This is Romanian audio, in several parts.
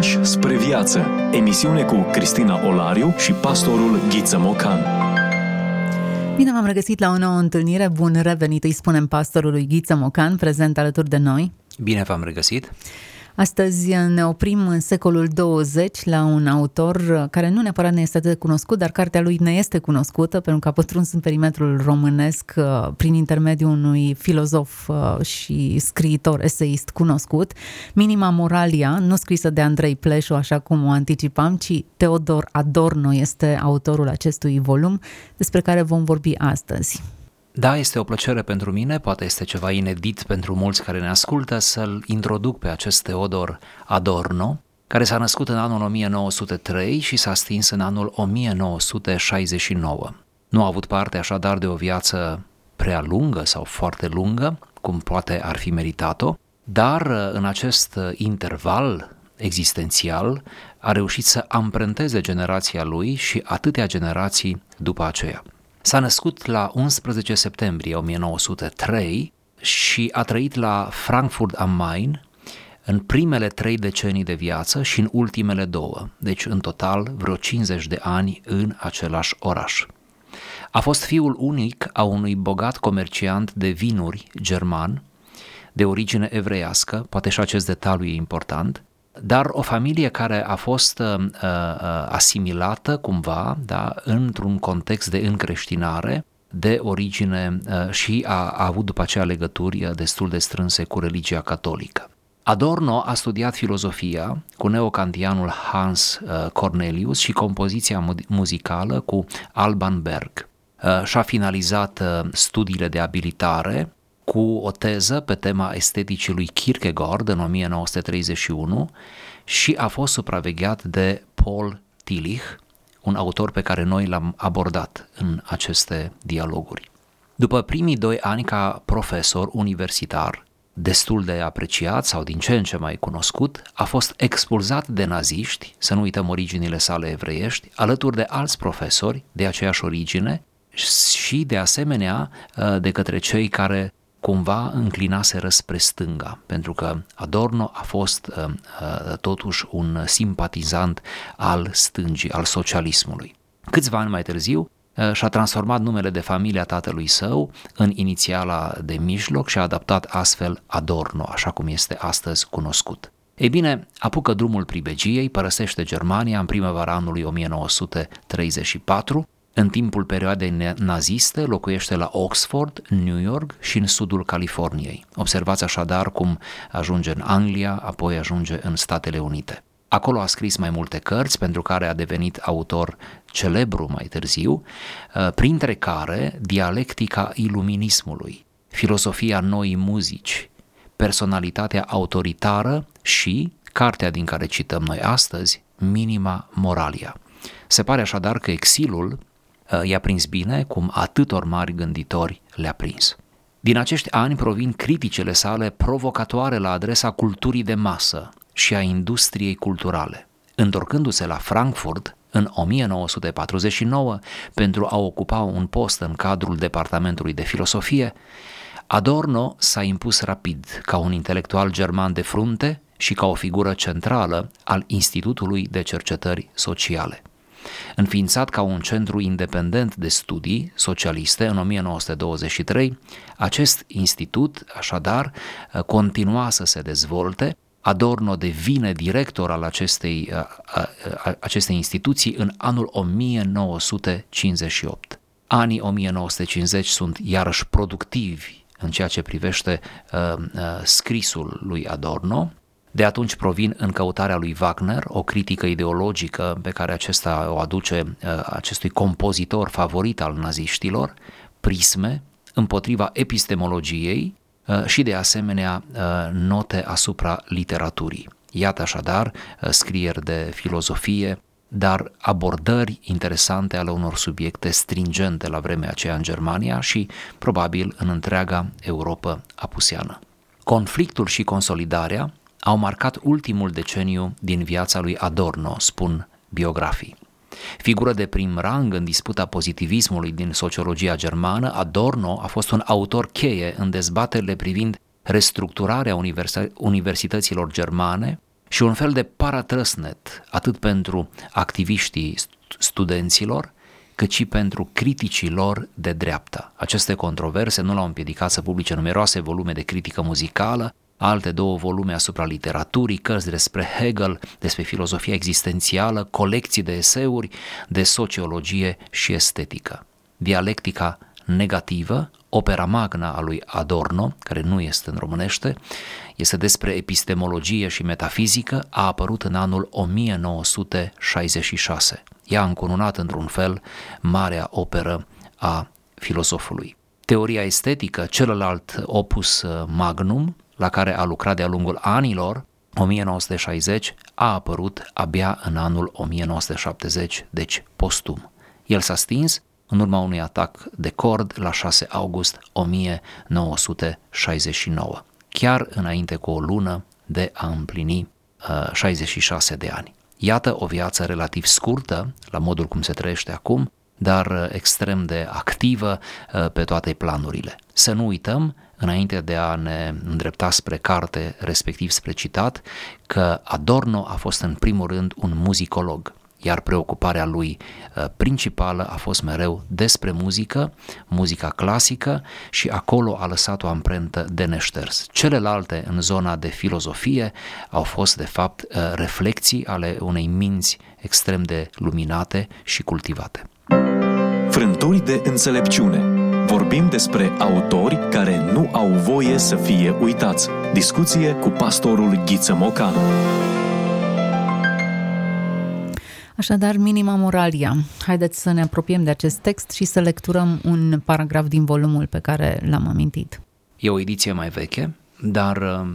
Pași spre viață. Emisiune cu Cristina Olariu și pastorul Ghiță Mocan. Bine v-am regăsit la o nouă întâlnire. Bun revenit, îi spunem pastorului Ghiță Mocan, prezent alături de noi. Bine v-am regăsit. Astăzi ne oprim în secolul 20 la un autor care nu neapărat ne este atât de cunoscut, dar cartea lui ne este cunoscută pentru că a pătruns în perimetrul românesc uh, prin intermediul unui filozof uh, și scriitor, eseist cunoscut, Minima Moralia, nu scrisă de Andrei Pleșu, așa cum o anticipam, ci Teodor Adorno este autorul acestui volum despre care vom vorbi astăzi. Da, este o plăcere pentru mine, poate este ceva inedit pentru mulți care ne ascultă, să-l introduc pe acest Teodor Adorno, care s-a născut în anul 1903 și s-a stins în anul 1969. Nu a avut parte așadar de o viață prea lungă sau foarte lungă, cum poate ar fi meritat-o, dar în acest interval existențial a reușit să amprenteze generația lui și atâtea generații după aceea. S-a născut la 11 septembrie 1903 și a trăit la Frankfurt am Main în primele trei decenii de viață și în ultimele două, deci în total vreo 50 de ani în același oraș. A fost fiul unic a unui bogat comerciant de vinuri german, de origine evreiască, poate și acest detaliu e important, dar o familie care a fost uh, uh, asimilată cumva da, într-un context de încreștinare, de origine uh, și a, a avut după aceea legături uh, destul de strânse cu religia catolică. Adorno a studiat filozofia cu neocantianul Hans uh, Cornelius și compoziția muzicală cu Alban Berg. Uh, și-a finalizat studiile de abilitare cu o teză pe tema esteticii lui Kierkegaard în 1931 și a fost supravegheat de Paul Tillich, un autor pe care noi l-am abordat în aceste dialoguri. După primii doi ani ca profesor universitar, destul de apreciat sau din ce în ce mai cunoscut, a fost expulzat de naziști, să nu uităm originile sale evreiești, alături de alți profesori de aceeași origine și de asemenea de către cei care cumva înclinaseră spre stânga, pentru că Adorno a fost uh, uh, totuși un simpatizant al stângii, al socialismului. Câțiva ani mai târziu, uh, și-a transformat numele de familie a tatălui său în inițiala de mijloc și a adaptat astfel Adorno, așa cum este astăzi cunoscut. Ei bine, apucă drumul pribegiei, părăsește Germania în primăvara anului 1934 în timpul perioadei naziste locuiește la Oxford, New York și în sudul Californiei. Observați așadar cum ajunge în Anglia, apoi ajunge în Statele Unite. Acolo a scris mai multe cărți pentru care a devenit autor celebru mai târziu, uh, printre care Dialectica Iluminismului, Filosofia Noii Muzici, Personalitatea Autoritară și, cartea din care cităm noi astăzi, Minima Moralia. Se pare așadar că exilul Uh, i-a prins bine, cum atâtor mari gânditori le-a prins. Din acești ani provin criticele sale provocatoare la adresa culturii de masă și a industriei culturale. Întorcându-se la Frankfurt, în 1949, pentru a ocupa un post în cadrul Departamentului de Filosofie, Adorno s-a impus rapid ca un intelectual german de frunte și ca o figură centrală al Institutului de Cercetări Sociale. Înființat ca un centru independent de studii socialiste în 1923, acest institut, așadar, continua să se dezvolte, Adorno devine director al acestei, acestei instituții în anul 1958. Anii 1950 sunt iarăși productivi în ceea ce privește uh, uh, scrisul lui Adorno, de atunci provin în căutarea lui Wagner, o critică ideologică pe care acesta o aduce uh, acestui compozitor favorit al naziștilor, prisme, împotriva epistemologiei uh, și de asemenea uh, note asupra literaturii. Iată așadar scrieri de filozofie, dar abordări interesante ale unor subiecte stringente la vremea aceea în Germania și probabil în întreaga Europa apuseană. Conflictul și consolidarea au marcat ultimul deceniu din viața lui Adorno, spun biografii. Figură de prim rang în disputa pozitivismului din sociologia germană, Adorno a fost un autor cheie în dezbaterile privind restructurarea universităților germane și un fel de paratrăsnet atât pentru activiștii studenților, cât și pentru criticii lor de dreapta. Aceste controverse nu l-au împiedicat să publice numeroase volume de critică muzicală, alte două volume asupra literaturii, cărți despre Hegel, despre filozofia existențială, colecții de eseuri de sociologie și estetică. Dialectica negativă, opera magna a lui Adorno, care nu este în românește, este despre epistemologie și metafizică, a apărut în anul 1966. Ea a încununat într-un fel marea operă a filosofului. Teoria estetică, celălalt opus magnum, la care a lucrat de-a lungul anilor, 1960, a apărut abia în anul 1970, deci postum. El s-a stins în urma unui atac de cord la 6 august 1969, chiar înainte cu o lună de a împlini uh, 66 de ani. Iată o viață relativ scurtă, la modul cum se trăiește acum, dar uh, extrem de activă uh, pe toate planurile. Să nu uităm, înainte de a ne îndrepta spre carte, respectiv spre citat, că Adorno a fost în primul rând un muzicolog iar preocuparea lui uh, principală a fost mereu despre muzică, muzica clasică și acolo a lăsat o amprentă de neșters. Celelalte în zona de filozofie au fost de fapt uh, reflexii ale unei minți extrem de luminate și cultivate. Frânturi de înțelepciune Vorbim despre autori care nu au voie să fie uitați. Discuție cu pastorul Ghiță Mocanu. Așadar, minima moralia. Haideți să ne apropiem de acest text și să lecturăm un paragraf din volumul pe care l-am amintit. E o ediție mai veche, dar uh,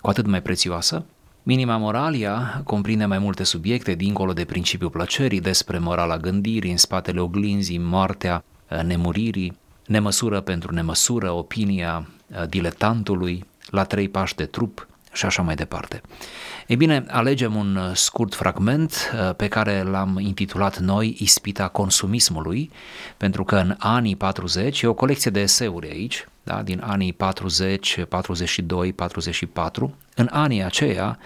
cu atât mai prețioasă. Minima moralia comprinde mai multe subiecte dincolo de principiul plăcerii, despre morala gândirii, în spatele oglinzii, moartea, uh, nemuririi, nemăsură pentru nemăsură, opinia uh, diletantului, la trei pași de trup și așa mai departe. Ei bine, alegem un uh, scurt fragment uh, pe care l-am intitulat noi Ispita consumismului, pentru că în anii 40, e o colecție de eseuri aici, da, din anii 40, 42, 44, în anii aceia,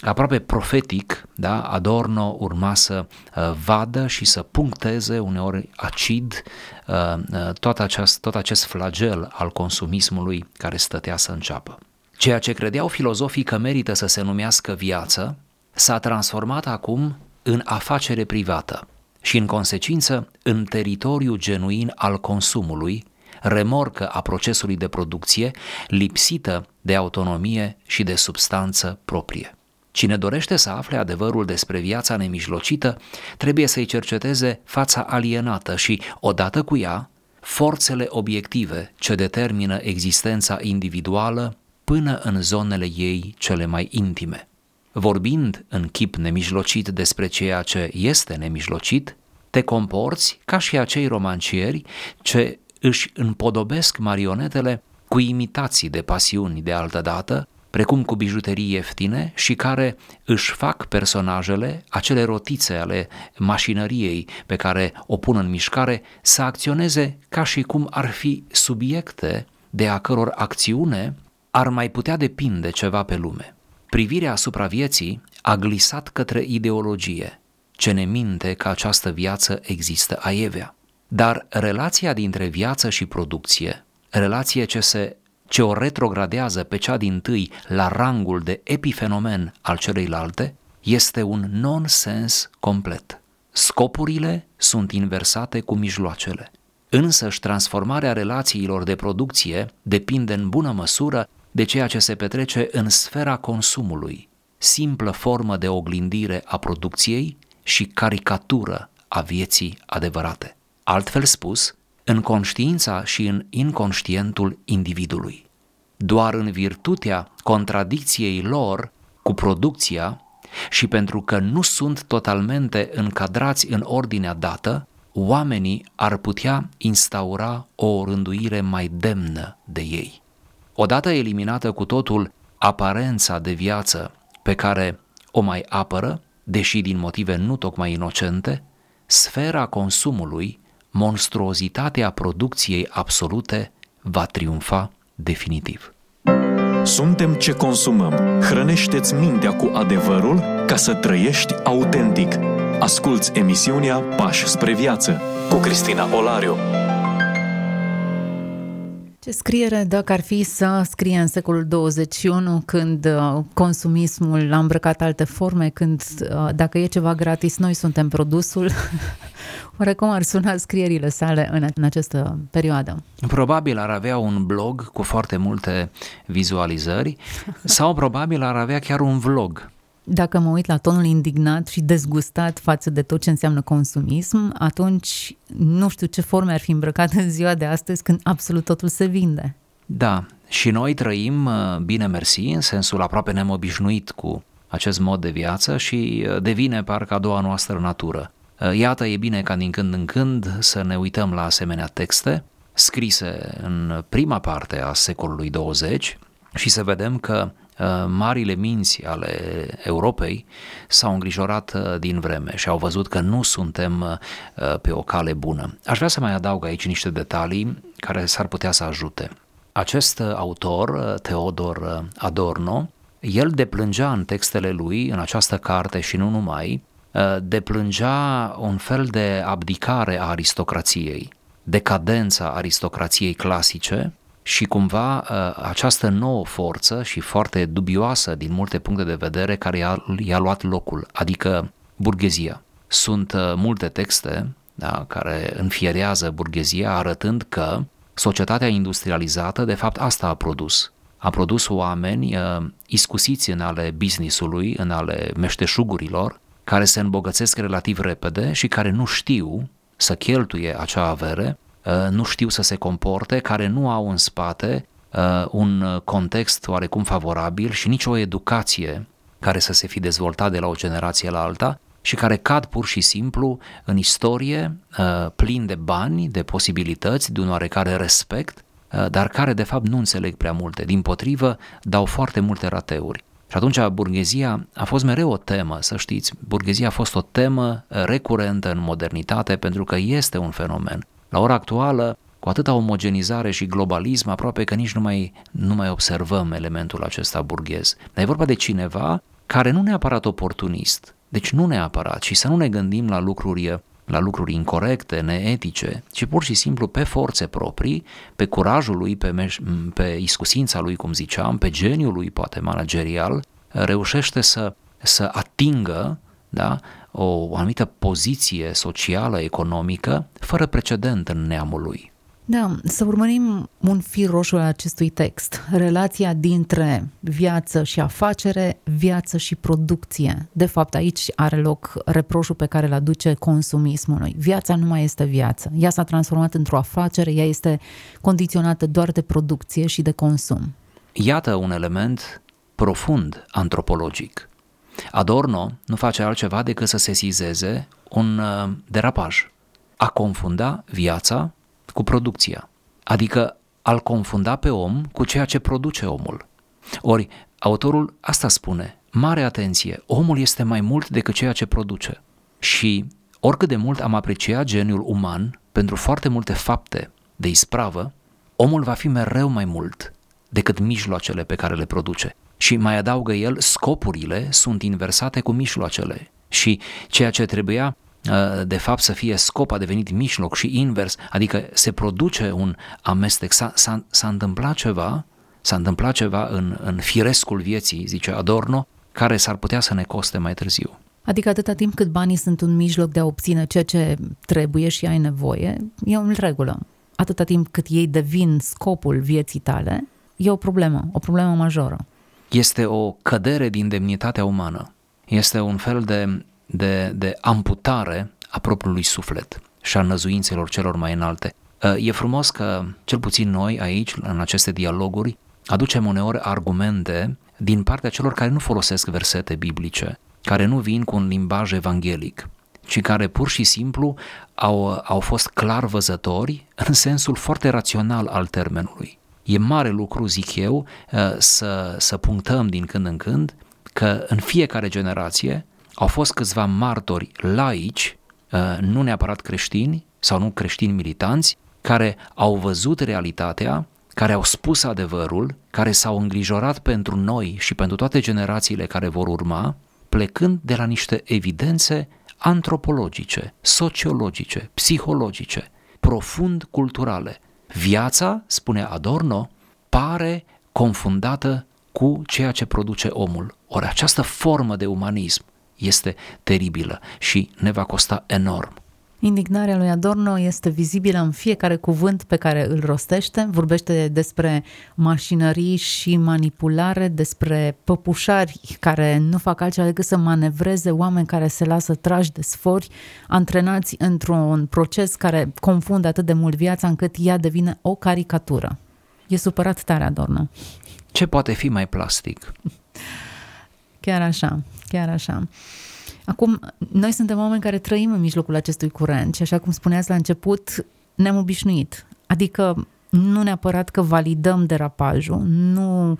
aproape profetic, da, Adorno urma să uh, vadă și să puncteze uneori acid uh, uh, tot, acest, tot acest flagel al consumismului care stătea să înceapă. Ceea ce credeau filozofii că merită să se numească viață s-a transformat acum în afacere privată și în consecință în teritoriu genuin al consumului, remorcă a procesului de producție, lipsită de autonomie și de substanță proprie. Cine dorește să afle adevărul despre viața nemijlocită, trebuie să-i cerceteze fața alienată și, odată cu ea, forțele obiective ce determină existența individuală, până în zonele ei cele mai intime. Vorbind în chip nemijlocit despre ceea ce este nemijlocit, te comporți ca și acei romancieri ce își împodobesc marionetele cu imitații de pasiuni de altă dată, precum cu bijuterii ieftine și care își fac personajele, acele rotițe ale mașinăriei pe care o pun în mișcare, să acționeze ca și cum ar fi subiecte de a căror acțiune ar mai putea depinde ceva pe lume. Privirea asupra vieții a glisat către ideologie, ce ne minte că această viață există aievea. Dar relația dintre viață și producție, relație ce, se, ce o retrogradează pe cea din tâi la rangul de epifenomen al celeilalte, este un nonsens complet. Scopurile sunt inversate cu mijloacele. Însăși transformarea relațiilor de producție depinde în bună măsură de ceea ce se petrece în sfera consumului, simplă formă de oglindire a producției și caricatură a vieții adevărate. Altfel spus, în conștiința și în inconștientul individului. Doar în virtutea contradicției lor cu producția și pentru că nu sunt totalmente încadrați în ordinea dată, oamenii ar putea instaura o rânduire mai demnă de ei. Odată eliminată cu totul aparența de viață pe care o mai apără, deși din motive nu tocmai inocente, sfera consumului, monstruozitatea producției absolute va triumfa definitiv. Suntem ce consumăm. Hrănește-ți mintea cu adevărul ca să trăiești autentic. Asculți emisiunea Pași spre viață cu Cristina Olariu. Ce scriere dacă ar fi să scrie în secolul 21 când uh, consumismul a îmbrăcat alte forme, când uh, dacă e ceva gratis, noi suntem produsul, oare cum ar suna scrierile sale în, în această perioadă? Probabil ar avea un blog cu foarte multe vizualizări sau probabil ar avea chiar un vlog dacă mă uit la tonul indignat și dezgustat față de tot ce înseamnă consumism, atunci nu știu ce forme ar fi îmbrăcat în ziua de astăzi când absolut totul se vinde. Da, și noi trăim uh, bine mersi, în sensul aproape ne-am obișnuit cu acest mod de viață și uh, devine parcă a doua noastră natură. Uh, iată, e bine ca din când în când să ne uităm la asemenea texte scrise în prima parte a secolului 20 și să vedem că Uh, marile minți ale Europei s-au îngrijorat uh, din vreme și au văzut că nu suntem uh, pe o cale bună. Aș vrea să mai adaug aici niște detalii care s-ar putea să ajute. Acest autor, Teodor Adorno, el deplângea în textele lui, în această carte și nu numai, deplângea un fel de abdicare a aristocrației, decadența aristocrației clasice, și cumva ă, această nouă forță și foarte dubioasă din multe puncte de vedere care i-a, i-a luat locul, adică burghezia. Sunt ă, multe texte da, care înfierează burghezia arătând că societatea industrializată de fapt asta a produs. A produs oameni uh, iscusiți în ale businessului, în ale meșteșugurilor, care se îmbogățesc relativ repede și care nu știu să cheltuie acea avere Uh, nu știu să se comporte, care nu au în spate uh, un context oarecum favorabil și nici o educație care să se fi dezvoltat de la o generație la alta și care cad pur și simplu în istorie uh, plin de bani, de posibilități, de un oarecare respect, dar care de fapt nu înțeleg prea multe. Din potrivă, dau foarte multe rateuri. Și atunci burghezia a fost mereu o temă, să știți. Burghezia a fost o temă recurentă în modernitate pentru că este un fenomen. La ora actuală, cu atâta omogenizare și globalism, aproape că nici nu mai, nu mai observăm elementul acesta burghez. Dar e vorba de cineva care nu neapărat oportunist, deci nu neapărat, și să nu ne gândim la lucruri la lucruri incorrecte, neetice, ci pur și simplu pe forțe proprii, pe curajul lui, pe, meș- pe iscusința lui, cum ziceam, pe geniul lui, poate managerial, reușește să, să atingă da, o anumită poziție socială, economică, fără precedent în neamul lui. Da, să urmărim un fir roșu al acestui text. Relația dintre viață și afacere, viață și producție. De fapt, aici are loc reproșul pe care îl aduce consumismului. Viața nu mai este viață. Ea s-a transformat într-o afacere, ea este condiționată doar de producție și de consum. Iată un element profund antropologic. Adorno nu face altceva decât să sesizeze un uh, derapaj, a confunda viața cu producția, adică al confunda pe om cu ceea ce produce omul. Ori, autorul asta spune, mare atenție, omul este mai mult decât ceea ce produce. Și oricât de mult am apreciat geniul uman pentru foarte multe fapte de ispravă, omul va fi mereu mai mult decât mijloacele pe care le produce. Și mai adaugă el, scopurile sunt inversate cu mijloacele. Și ceea ce trebuia uh, de fapt să fie scop a devenit mijloc și invers, adică se produce un amestec, s-a, s-a, s-a întâmplat ceva, s-a întâmplat ceva în, în firescul vieții, zice Adorno, care s-ar putea să ne coste mai târziu. Adică atâta timp cât banii sunt un mijloc de a obține ceea ce trebuie și ai nevoie, e în regulă. Atâta timp cât ei devin scopul vieții tale, e o problemă, o problemă majoră este o cădere din demnitatea umană. Este un fel de, de, de amputare a propriului suflet și a năzuințelor celor mai înalte. E frumos că, cel puțin noi aici, în aceste dialoguri, aducem uneori argumente din partea celor care nu folosesc versete biblice, care nu vin cu un limbaj evanghelic, ci care pur și simplu au, au fost clar văzători în sensul foarte rațional al termenului. E mare lucru, zic eu, uh, să, să punctăm din când în când că în fiecare generație au fost câțiva martori laici, uh, nu neapărat creștini sau nu creștini militanți, care au văzut realitatea, care au spus adevărul, care s-au îngrijorat pentru noi și pentru toate generațiile care vor urma, plecând de la niște evidențe antropologice, sociologice, psihologice, profund culturale. Viața, spune Adorno, pare confundată cu ceea ce produce omul. Ori această formă de umanism este teribilă și ne va costa enorm. Indignarea lui Adorno este vizibilă în fiecare cuvânt pe care îl rostește. Vorbește despre mașinării și manipulare, despre păpușari care nu fac altceva decât să manevreze oameni care se lasă trași de sfori, antrenați într-un proces care confundă atât de mult viața încât ea devine o caricatură. E supărat tare Adorno. Ce poate fi mai plastic? Chiar așa, chiar așa. Acum, noi suntem oameni care trăim în mijlocul acestui curent și așa cum spuneați la început, ne-am obișnuit. Adică nu neapărat că validăm derapajul, nu uh,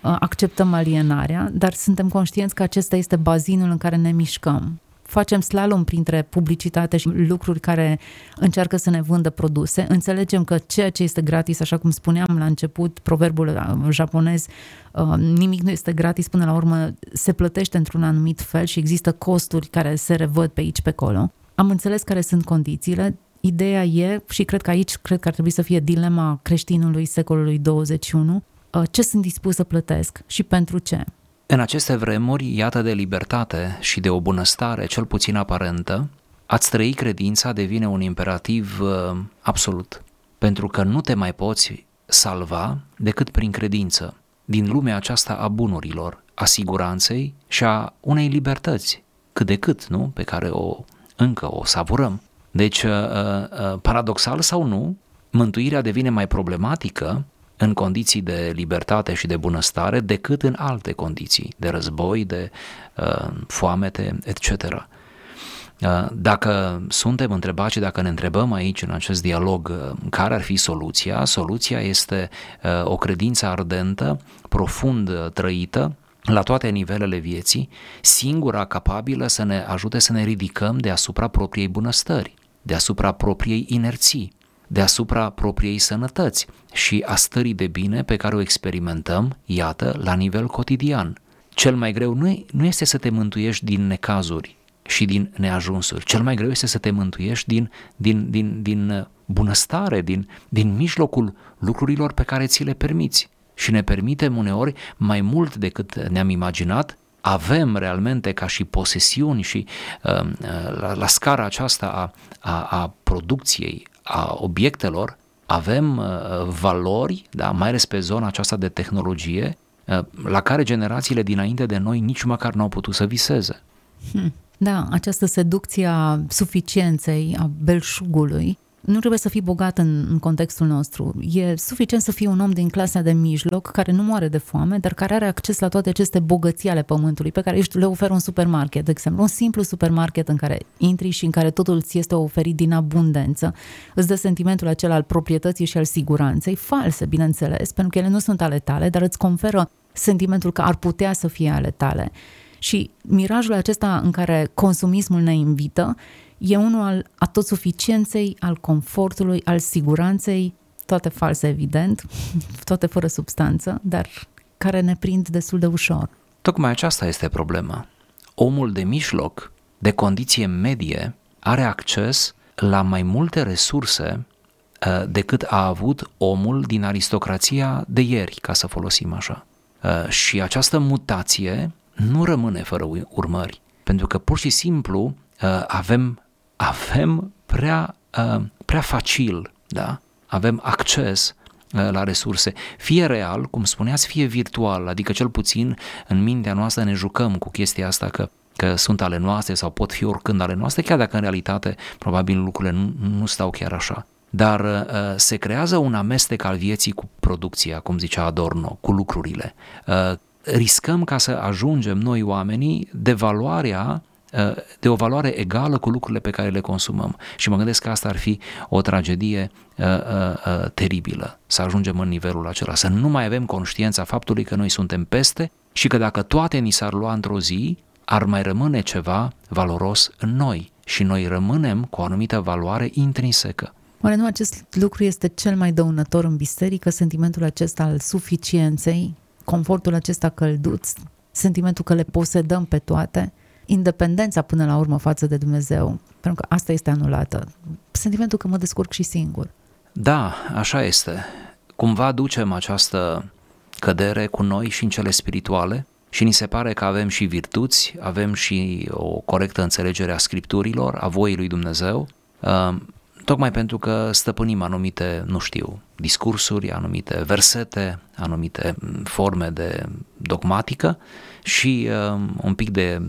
acceptăm alienarea, dar suntem conștienți că acesta este bazinul în care ne mișcăm facem slalom printre publicitate și lucruri care încearcă să ne vândă produse. Înțelegem că ceea ce este gratis, așa cum spuneam la început, proverbul uh, japonez, uh, nimic nu este gratis, până la urmă se plătește într-un anumit fel și există costuri care se revăd pe aici, pe acolo. Am înțeles care sunt condițiile, Ideea e, și cred că aici cred că ar trebui să fie dilema creștinului secolului 21, uh, ce sunt dispus să plătesc și pentru ce. În aceste vremuri, iată de libertate și de o bunăstare, cel puțin aparentă, ați trăi credința devine un imperativ uh, absolut, pentru că nu te mai poți salva decât prin credință, din lumea aceasta a bunurilor, a siguranței și a unei libertăți, cât de cât, nu? Pe care o încă o savurăm. Deci, uh, uh, paradoxal sau nu, mântuirea devine mai problematică în condiții de libertate și de bunăstare decât în alte condiții, de război, de uh, foamete, etc. Uh, dacă suntem întrebați și dacă ne întrebăm aici în acest dialog uh, care ar fi soluția, soluția este uh, o credință ardentă, profund trăită, la toate nivelele vieții, singura capabilă să ne ajute să ne ridicăm deasupra propriei bunăstări, deasupra propriei inerții, deasupra propriei sănătăți și a stării de bine pe care o experimentăm, iată, la nivel cotidian. Cel mai greu nu, nu este să te mântuiești din necazuri și din neajunsuri. Cel mai greu este să te mântuiești din, din, din, din bunăstare, din, din mijlocul lucrurilor pe care ți le permiți. Și ne permitem uneori mai mult decât ne-am imaginat, avem realmente ca și posesiuni și uh, uh la, la scara aceasta a, a, a producției, a obiectelor, avem uh, valori, da, mai ales pe zona aceasta de tehnologie, uh, la care generațiile dinainte de noi nici măcar nu au putut să viseze. Hmm. Da, această seducție a suficienței, a belșugului, nu trebuie să fii bogat în, în contextul nostru. E suficient să fii un om din clasa de mijloc care nu moare de foame, dar care are acces la toate aceste bogății ale pământului pe care le oferă un supermarket, de exemplu, un simplu supermarket în care intri și în care totul ți este oferit din abundență, îți dă sentimentul acela al proprietății și al siguranței, false, bineînțeles, pentru că ele nu sunt ale tale, dar îți conferă sentimentul că ar putea să fie ale tale. Și mirajul acesta în care consumismul ne invită e unul al atotsuficienței, al confortului, al siguranței, toate false, evident, toate fără substanță, dar care ne prind destul de ușor. Tocmai aceasta este problema. Omul de mijloc, de condiție medie, are acces la mai multe resurse uh, decât a avut omul din aristocrația de ieri, ca să folosim așa. Uh, și această mutație nu rămâne fără urmări, pentru că pur și simplu uh, avem avem prea, uh, prea facil, da? avem acces uh, la resurse, fie real, cum spuneați, fie virtual, adică cel puțin în mintea noastră ne jucăm cu chestia asta că că sunt ale noastre sau pot fi oricând ale noastre, chiar dacă în realitate probabil lucrurile nu, nu stau chiar așa. Dar uh, se creează un amestec al vieții cu producția, cum zicea Adorno, cu lucrurile. Uh, riscăm ca să ajungem noi oamenii de valoarea Uh, de o valoare egală cu lucrurile pe care le consumăm. Și mă gândesc că asta ar fi o tragedie uh, uh, uh, teribilă, să ajungem în nivelul acela, să nu mai avem conștiința faptului că noi suntem peste și că dacă toate ni s-ar lua într-o zi, ar mai rămâne ceva valoros în noi și noi rămânem cu o anumită valoare intrinsecă. Oare nu acest lucru este cel mai dăunător în biserică, sentimentul acesta al suficienței, confortul acesta călduț, sentimentul că le posedăm pe toate, independența până la urmă față de Dumnezeu, pentru că asta este anulată, sentimentul că mă descurc și singur. Da, așa este. Cumva ducem această cădere cu noi și în cele spirituale și ni se pare că avem și virtuți, avem și o corectă înțelegere a scripturilor, a voii lui Dumnezeu, uh, tocmai pentru că stăpânim anumite, nu știu, discursuri, anumite versete, anumite forme de dogmatică și uh, un pic de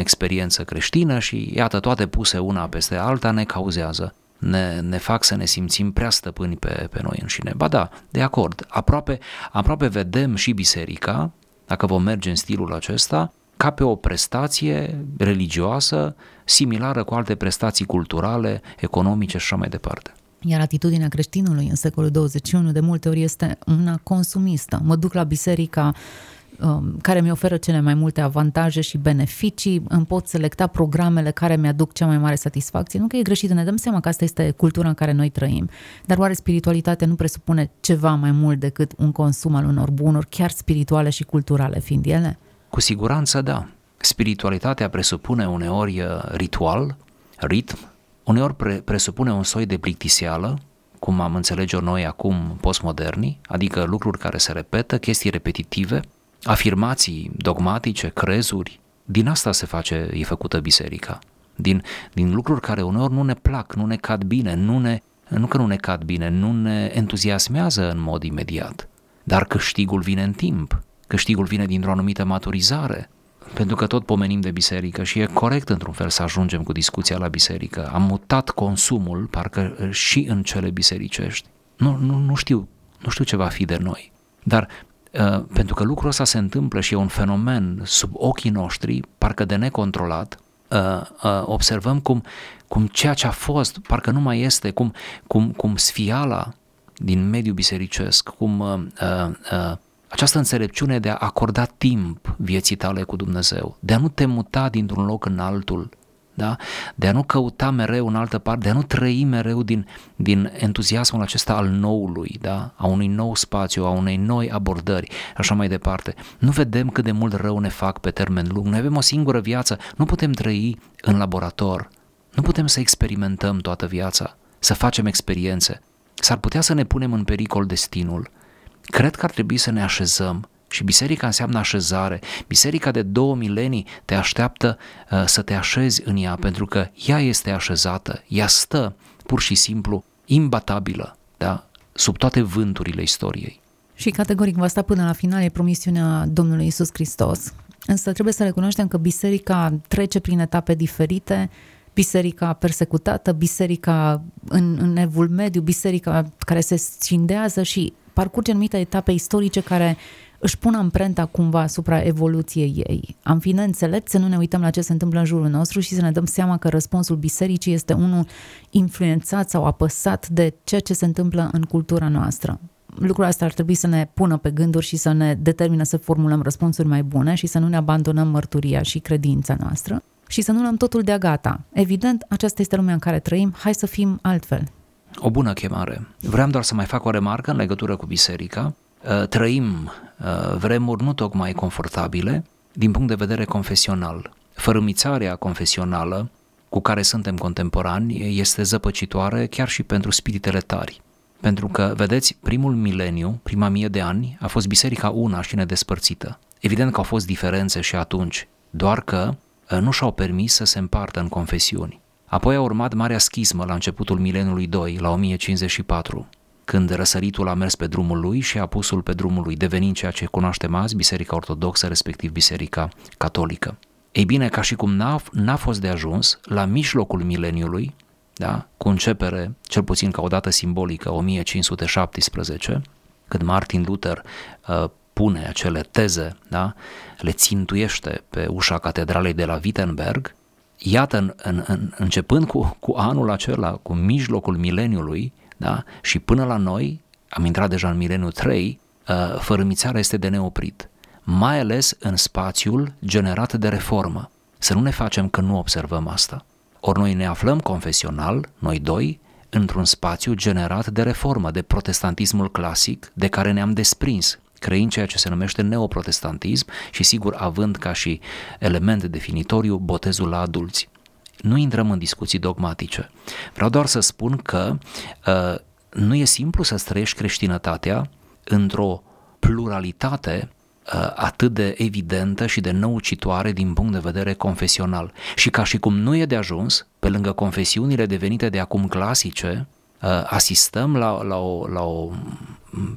experiență creștină și iată toate puse una peste alta ne cauzează ne, ne fac să ne simțim prea stăpâni pe, pe noi înșine. Ba da, de acord, aproape, aproape vedem și biserica, dacă vom merge în stilul acesta, ca pe o prestație religioasă similară cu alte prestații culturale, economice și așa mai departe. Iar atitudinea creștinului în secolul 21 de multe ori este una consumistă. Mă duc la biserica Um, care mi oferă cele mai multe avantaje și beneficii, îmi pot selecta programele care mi-aduc cea mai mare satisfacție. Nu că e greșit, ne dăm seama că asta este cultura în care noi trăim, dar oare spiritualitatea nu presupune ceva mai mult decât un consum al unor bunuri, chiar spirituale și culturale fiind ele? Cu siguranță da. Spiritualitatea presupune uneori uh, ritual, ritm, uneori pre- presupune un soi de plictiseală, cum am înțelege-o noi acum postmoderni, adică lucruri care se repetă, chestii repetitive, afirmații dogmatice, crezuri, din asta se face, e făcută biserica. Din, din lucruri care uneori nu ne plac, nu ne cad bine, nu, ne, nu că nu ne cad bine, nu ne entuziasmează în mod imediat. Dar câștigul vine în timp, câștigul vine dintr-o anumită maturizare, pentru că tot pomenim de biserică și e corect într-un fel să ajungem cu discuția la biserică. Am mutat consumul, parcă și în cele bisericești. Nu, nu, nu știu, nu știu ce va fi de noi. Dar Uh, pentru că lucrul ăsta se întâmplă și e un fenomen sub ochii noștri, parcă de necontrolat, uh, uh, observăm cum, cum ceea ce a fost parcă nu mai este, cum, cum, cum sfiala din mediul bisericesc, cum uh, uh, această înțelepciune de a acorda timp vieții tale cu Dumnezeu, de a nu te muta dintr-un loc în altul, da? de a nu căuta mereu în altă parte, de a nu trăi mereu din, din entuziasmul acesta al noului, da? a unui nou spațiu, a unei noi abordări, așa mai departe. Nu vedem cât de mult rău ne fac pe termen lung. Noi avem o singură viață, nu putem trăi în laborator, nu putem să experimentăm toată viața, să facem experiențe. S-ar putea să ne punem în pericol destinul. Cred că ar trebui să ne așezăm și biserica înseamnă așezare. Biserica de două milenii te așteaptă uh, să te așezi în ea, pentru că ea este așezată, ea stă pur și simplu imbatabilă, da? sub toate vânturile istoriei. Și categoric va sta până la final e promisiunea Domnului Isus Hristos. Însă trebuie să recunoaștem că biserica trece prin etape diferite, biserica persecutată, biserica în, în evul mediu, biserica care se scindează și parcurge anumite etape istorice care își pun amprenta cumva asupra evoluției ei. Am fi neînțelept să nu ne uităm la ce se întâmplă în jurul nostru și să ne dăm seama că răspunsul bisericii este unul influențat sau apăsat de ceea ce se întâmplă în cultura noastră. Lucrul asta ar trebui să ne pună pe gânduri și să ne determină să formulăm răspunsuri mai bune și să nu ne abandonăm mărturia și credința noastră și să nu luăm totul de-a gata. Evident, aceasta este lumea în care trăim, hai să fim altfel. O bună chemare. Vreau doar să mai fac o remarcă în legătură cu biserica. Uh, trăim uh, vremuri nu tocmai confortabile din punct de vedere confesional. Fărâmițarea confesională cu care suntem contemporani este zăpăcitoare chiar și pentru spiritele tari. Pentru că, vedeți, primul mileniu, prima mie de ani, a fost biserica una și nedespărțită. Evident că au fost diferențe și atunci, doar că uh, nu și-au permis să se împartă în confesiuni. Apoi a urmat marea schismă la începutul mileniului 2, la 1054, când răsăritul a mers pe drumul lui și apusul pe drumul lui, devenind ceea ce cunoaștem azi, Biserica Ortodoxă, respectiv Biserica Catolică. Ei bine, ca și cum n-a, n-a fost de ajuns, la mijlocul mileniului, da, cu începere, cel puțin ca o dată simbolică, 1517, când Martin Luther uh, pune acele teze, da, le țintuiește pe ușa catedralei de la Wittenberg, iată, în, în, în, începând cu, cu anul acela, cu mijlocul mileniului, da? Și până la noi, am intrat deja în mileniul 3, uh, fărâmițarea este de neoprit, mai ales în spațiul generat de reformă. Să nu ne facem că nu observăm asta. Ori noi ne aflăm confesional, noi doi, într-un spațiu generat de reformă, de protestantismul clasic, de care ne-am desprins, creând ceea ce se numește neoprotestantism și sigur având ca și element definitoriu botezul la adulți. Nu intrăm în discuții dogmatice. Vreau doar să spun că uh, nu e simplu să trăiești creștinătatea într-o pluralitate uh, atât de evidentă și de năucitoare din punct de vedere confesional. Și ca și cum nu e de ajuns, pe lângă confesiunile devenite de acum clasice, uh, asistăm la, la, o, la o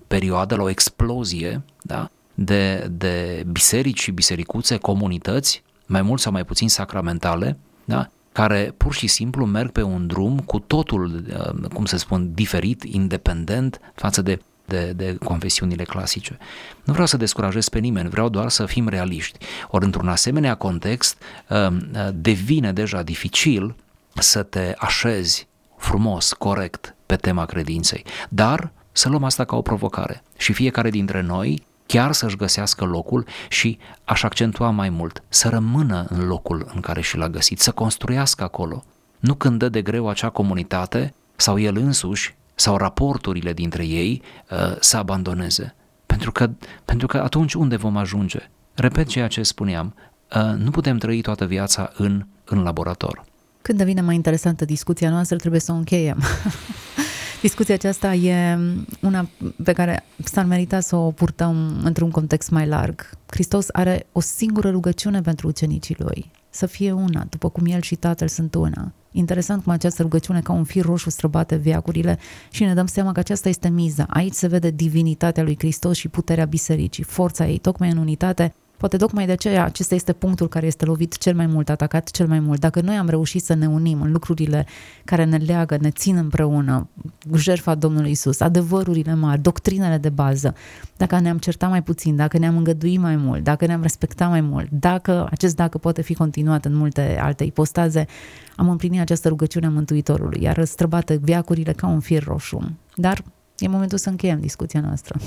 perioadă, la o explozie da? de, de biserici și bisericuțe, comunități, mai mult sau mai puțin sacramentale, da? Care pur și simplu merg pe un drum cu totul, uh, cum să spun, diferit, independent față de de, de confesiunile clasice. Nu vreau să descurajez pe nimeni, vreau doar să fim realiști. Ori într-un asemenea context um, uh, devine deja dificil să te așezi frumos, corect pe tema credinței. Dar să luăm asta ca o provocare și fiecare dintre noi chiar să-și găsească locul și aș accentua mai mult, să rămână în locul în care și l-a găsit, să construiască acolo. Nu când dă de greu acea comunitate sau el însuși sau raporturile dintre ei uh, să abandoneze. Pentru că, pentru că atunci unde vom ajunge? Repet ceea ce spuneam, uh, nu putem trăi toată viața în, în laborator. Când devine mai interesantă discuția noastră, trebuie să o încheiem. Discuția aceasta e una pe care s-ar merita să o purtăm într-un context mai larg. Hristos are o singură rugăciune pentru ucenicii lui, să fie una, după cum El și Tatăl sunt una. Interesant cum această rugăciune ca un fir roșu străbate viacurile și ne dăm seama că aceasta este miza. Aici se vede divinitatea lui Hristos și puterea bisericii, forța ei, tocmai în unitate, Poate tocmai de aceea acesta este punctul care este lovit cel mai mult, atacat cel mai mult. Dacă noi am reușit să ne unim în lucrurile care ne leagă, ne țin împreună, jertfa Domnului Isus, adevărurile mari, doctrinele de bază, dacă ne-am certat mai puțin, dacă ne-am îngăduit mai mult, dacă ne-am respectat mai mult, dacă acest dacă poate fi continuat în multe alte ipostaze, am împlinit această rugăciune a Mântuitorului, iar străbate viacurile ca un fir roșu. Dar e momentul să încheiem discuția noastră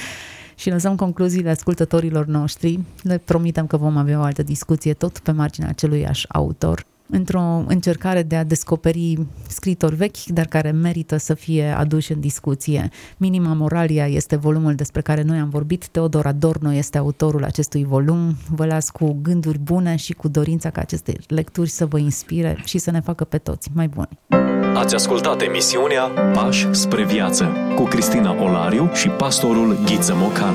și lăsăm concluziile ascultătorilor noștri. Le promitem că vom avea o altă discuție tot pe marginea aceluiași autor într-o încercare de a descoperi scritori vechi, dar care merită să fie aduși în discuție. Minima Moralia este volumul despre care noi am vorbit. Teodor Adorno este autorul acestui volum. Vă las cu gânduri bune și cu dorința ca aceste lecturi să vă inspire și să ne facă pe toți mai buni. Ați ascultat emisiunea Pași spre viață cu Cristina Olariu și pastorul Ghiță Mocan.